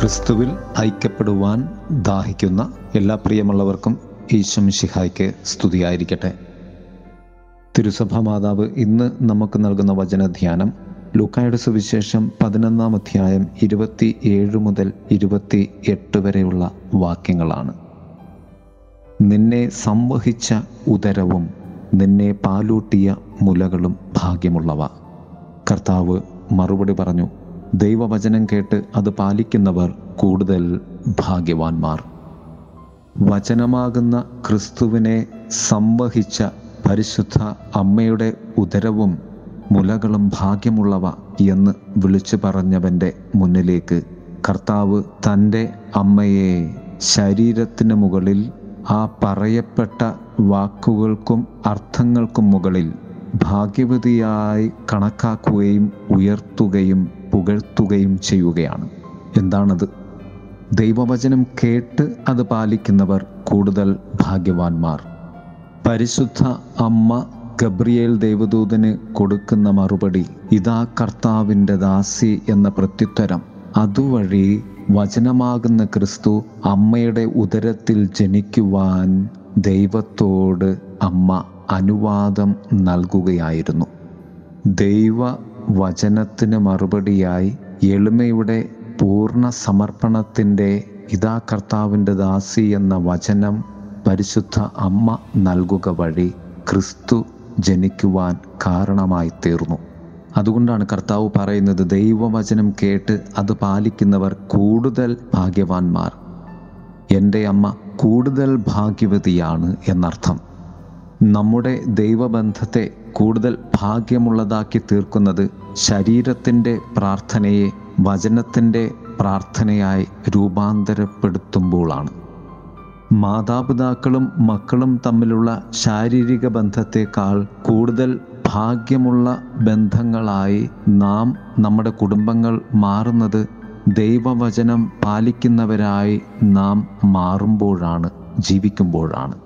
ക്രിസ്തുവിൽ ഐക്യപ്പെടുവാൻ ദാഹിക്കുന്ന എല്ലാ പ്രിയമുള്ളവർക്കും ഈശ്വമിഷിഹായ്ക്ക് സ്തുതിയായിരിക്കട്ടെ. തിരുസഭ മാതാവ് ഇന്ന് നമുക്ക് നൽകുന്ന വചനധ്യാനം ലൂക്കായുടെ സുവിശേഷം പതിനൊന്നാം അധ്യായം ഇരുപത്തി ഏഴ് മുതൽ ഇരുപത്തി എട്ട് വരെയുള്ള വാക്യങ്ങളാണ്. നിന്നെ സംവഹിച്ച ഉദരവും നിന്നെ പാലൂട്ടിയ മുലകളും ഭാഗ്യമുള്ളവ. കർത്താവ് മറുപടി പറഞ്ഞു ദൈവവചനം കേട്ട് അത് പാലിക്കുന്നവർ കൂടുതൽ ഭാഗ്യവാന്മാർ. വചനമാകുന്ന ക്രിസ്തുവിനെ സംവഹിച്ച പരിശുദ്ധ അമ്മയുടെ ഉദരവും മുലകളും ഭാഗ്യമുള്ളവ എന്ന് വിളിച്ചു പറഞ്ഞവന്റെ മുന്നിലേക്ക് കർത്താവ് തന്റെ അമ്മയെ ശരീരത്തിന് മുകളിൽ ആ പറയപ്പെട്ട വാക്കുകൾക്കും അർത്ഥങ്ങൾക്കും മുകളിൽ ഭാഗ്യവതിയായി കണക്കാക്കുകയും ഉയർത്തുകയും പുകഴ്ത്തുകയും ചെയ്യുകയാണ്. എന്താണത്? ദൈവവചനം കേട്ട് അത് പാലിക്കുന്നവർ കൂടുതൽ ഭാഗ്യവാന്മാർ. പരിശുദ്ധ അമ്മ ഗബ്രിയേൽ ദേവദൂതന് കൊടുക്കുന്ന മറുപടി ഇതാ കർത്താവിന്റെ ദാസി എന്ന പ്രത്യുത്തരം. അതുവഴി വചനമാകുന്ന ക്രിസ്തു അമ്മയുടെ ഉദരത്തിൽ ജനിക്കുവാൻ ദൈവത്തോട് അമ്മ അനുവാദം നൽകുകയായിരുന്നു. ദൈവ വചനത്തിന് മറുപടിയായി എളിമയുടെ പൂർണ സമർപ്പണത്തിന്റെ ഇതാ കർത്താവിന്റെ ദാസി എന്ന വചനം പരിശുദ്ധ അമ്മ നൽകുക വഴി ക്രിസ്തു ജനിക്കുവാൻ കാരണമായി തീർന്നു. അതുകൊണ്ടാണ് കർത്താവ് പറയുന്നത് ദൈവവചനം കേട്ട് അത് പാലിക്കുന്നവർ കൂടുതൽ ഭാഗ്യവാന്മാർ. എന്റെ അമ്മ കൂടുതൽ ഭാഗ്യവതിയാണ് എന്നർത്ഥം. നമ്മുടെ ദൈവബന്ധത്തെ കൂടുതൽ ഭാഗ്യമുള്ളതാക്കി തീർക്കുന്നത് ശരീരത്തിന്റെ പ്രാർത്ഥനയെ വചനത്തിന്റെ പ്രാർത്ഥനയായി രൂപാന്തരപ്പെടുത്തുമ്പോഴാണ് മാതാപിതാക്കളും മക്കളും തമ്മിലുള്ള ശാരീരിക ബന്ധത്തെക്കാൾ കൂടുതൽ ഭാഗ്യമുള്ള ബന്ധങ്ങളായി നാം നമ്മുടെ കുടുംബങ്ങൾ മാറുന്നത് ദൈവവചനം പാലിക്കുന്നവരായി നാം മാറുമ്പോഴാണ് ജീവിക്കുമ്പോഴാണ്.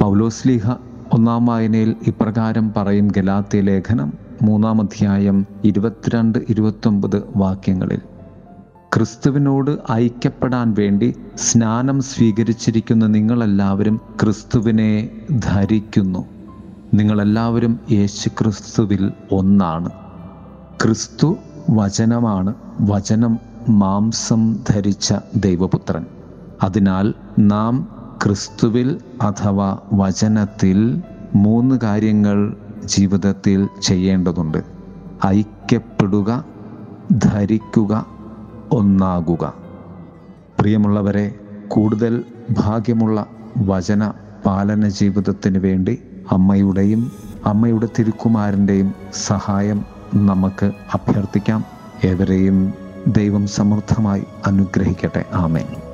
പൗലോസ്ലിഹ ഒന്നാം വായനയിൽ ഇപ്രകാരം പറയും ഗലാത്യ ലേഖനം മൂന്നാം അധ്യായം ഇരുപത്തിരണ്ട് ഇരുപത്തൊമ്പത് വാക്യങ്ങളിൽ. ക്രിസ്തുവിനോട് ഐക്യപ്പെടാൻ വേണ്ടി സ്നാനം സ്വീകരിച്ചിരിക്കുന്ന നിങ്ങളെല്ലാവരും ക്രിസ്തുവിനെ ധരിക്കുന്നു. നിങ്ങളെല്ലാവരും യേശു ക്രിസ്തുവിൽ ഒന്നാണ്. ക്രിസ്തു വചനമാണ് വചനം മാംസം ധരിച്ച ദൈവപുത്രൻ. അതിനാൽ നാം ക്രിസ്തുവിൽ അഥവാ വചനത്തിൽ മൂന്ന് കാര്യങ്ങൾ ജീവിതത്തിൽ ചെയ്യേണ്ടതുണ്ട്. ഐക്യപ്പെടുക ധരിക്കുക ഒന്നാകുക. പ്രിയമുള്ളവരെ കൂടുതൽ ഭാഗ്യമുള്ള വചന പാലന ജീവിതത്തിന് വേണ്ടി അമ്മയുടെയും അമ്മയുടെ തിരുക്കുമാരന്റെയും സഹായം നമുക്ക് അഭ്യർത്ഥിക്കാം. ഏവരെയും ദൈവം സമൃദ്ധമായി അനുഗ്രഹിക്കട്ടെ. ആമേൻ.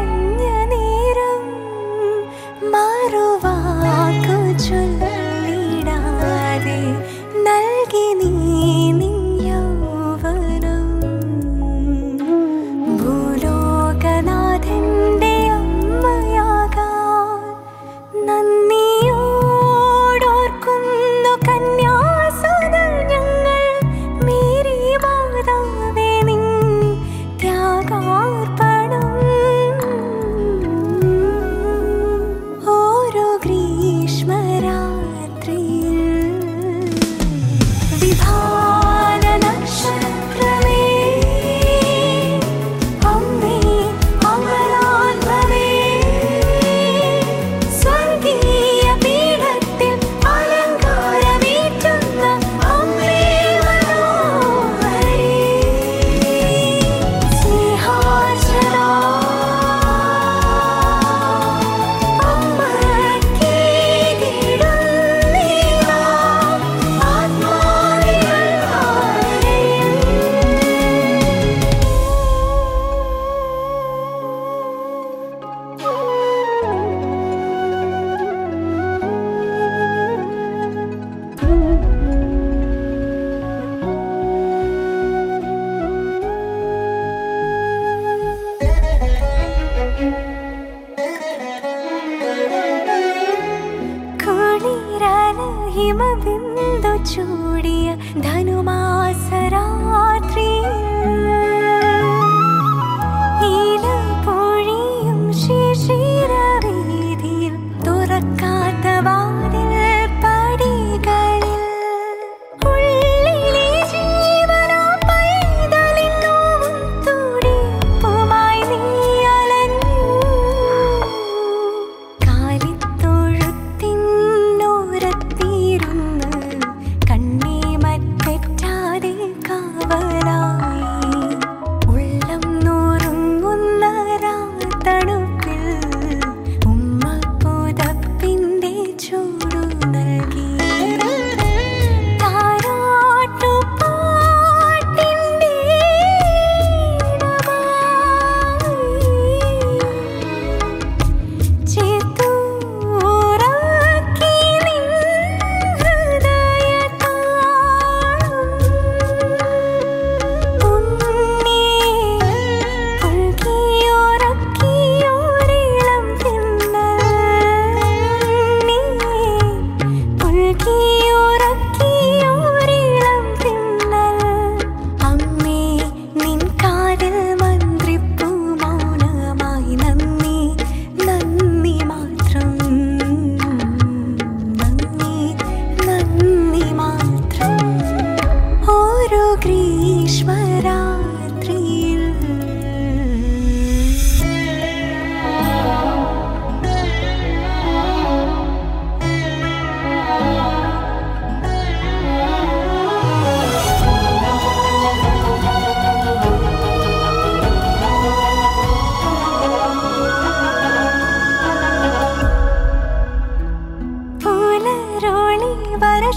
चूडिय धनुमासर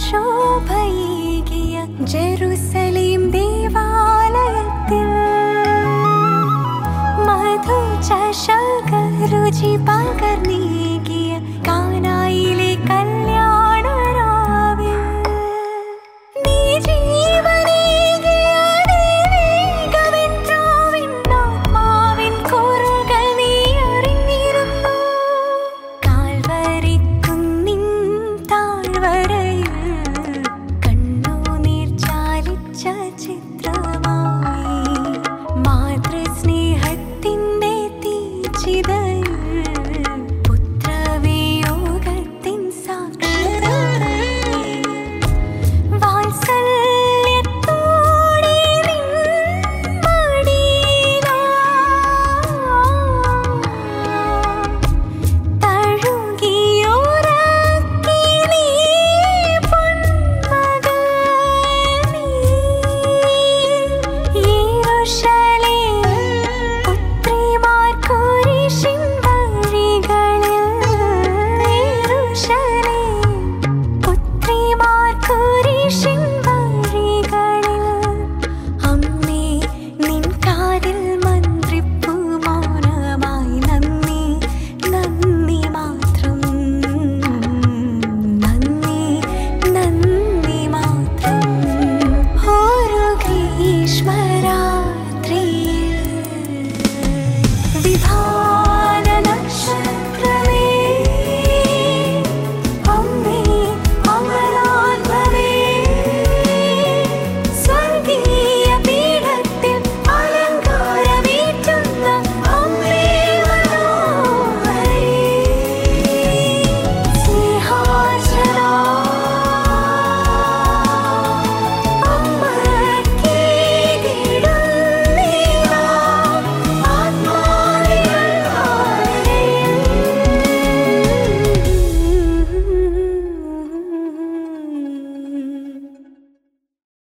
शोभय जरुसलिम् देवाल मधु चषु जी